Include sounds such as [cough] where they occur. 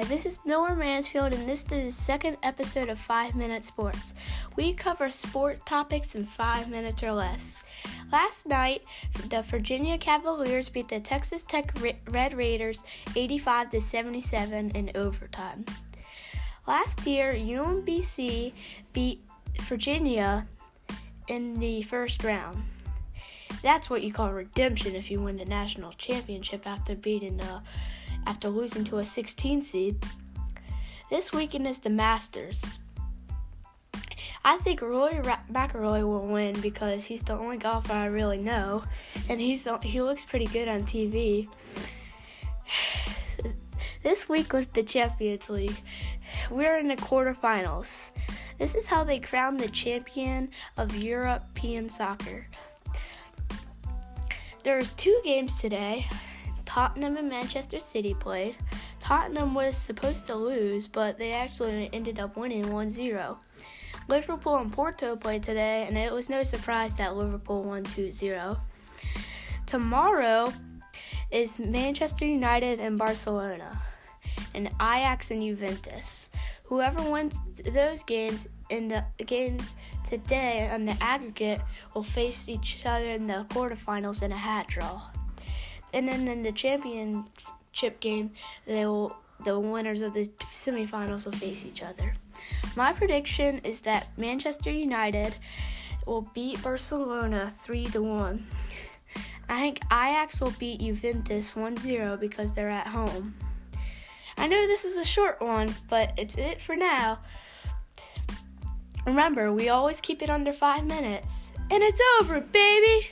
Hi, this is Miller Mansfield, and this is the second episode of 5 Minute Sports. We cover sport topics in 5 minutes or less. Last night, the Virginia Cavaliers beat the Texas Tech Red Raiders 85 to 77 in overtime. Last year, UMBC beat Virginia in the first round. That's what you call redemption if you win the national championship after beating the after losing to a 16 seed. This weekend is the Masters. I think Rory McIlroy will win because he's the only golfer I really know, and he's he looks pretty good on TV. [sighs] This week was the Champions League. We're in the quarterfinals. This is how they crown the champion of European soccer. There's two games today. Tottenham and Manchester City played. Tottenham was supposed to lose, but they actually ended up winning 1 0. Liverpool and Porto played today, and it was no surprise that Liverpool won 2 0. Tomorrow is Manchester United and Barcelona, and Ajax and Juventus. Whoever wins those games in the games today on the aggregate will face each other in the quarterfinals in a hat draw. And then in the championship game, they will the winners of the semifinals will face each other. My prediction is that Manchester United will beat Barcelona 3 to 1. I think Ajax will beat Juventus 1-0 because they're at home. I know this is a short one, but it's it for now. Remember, we always keep it under five minutes. And it's over, baby!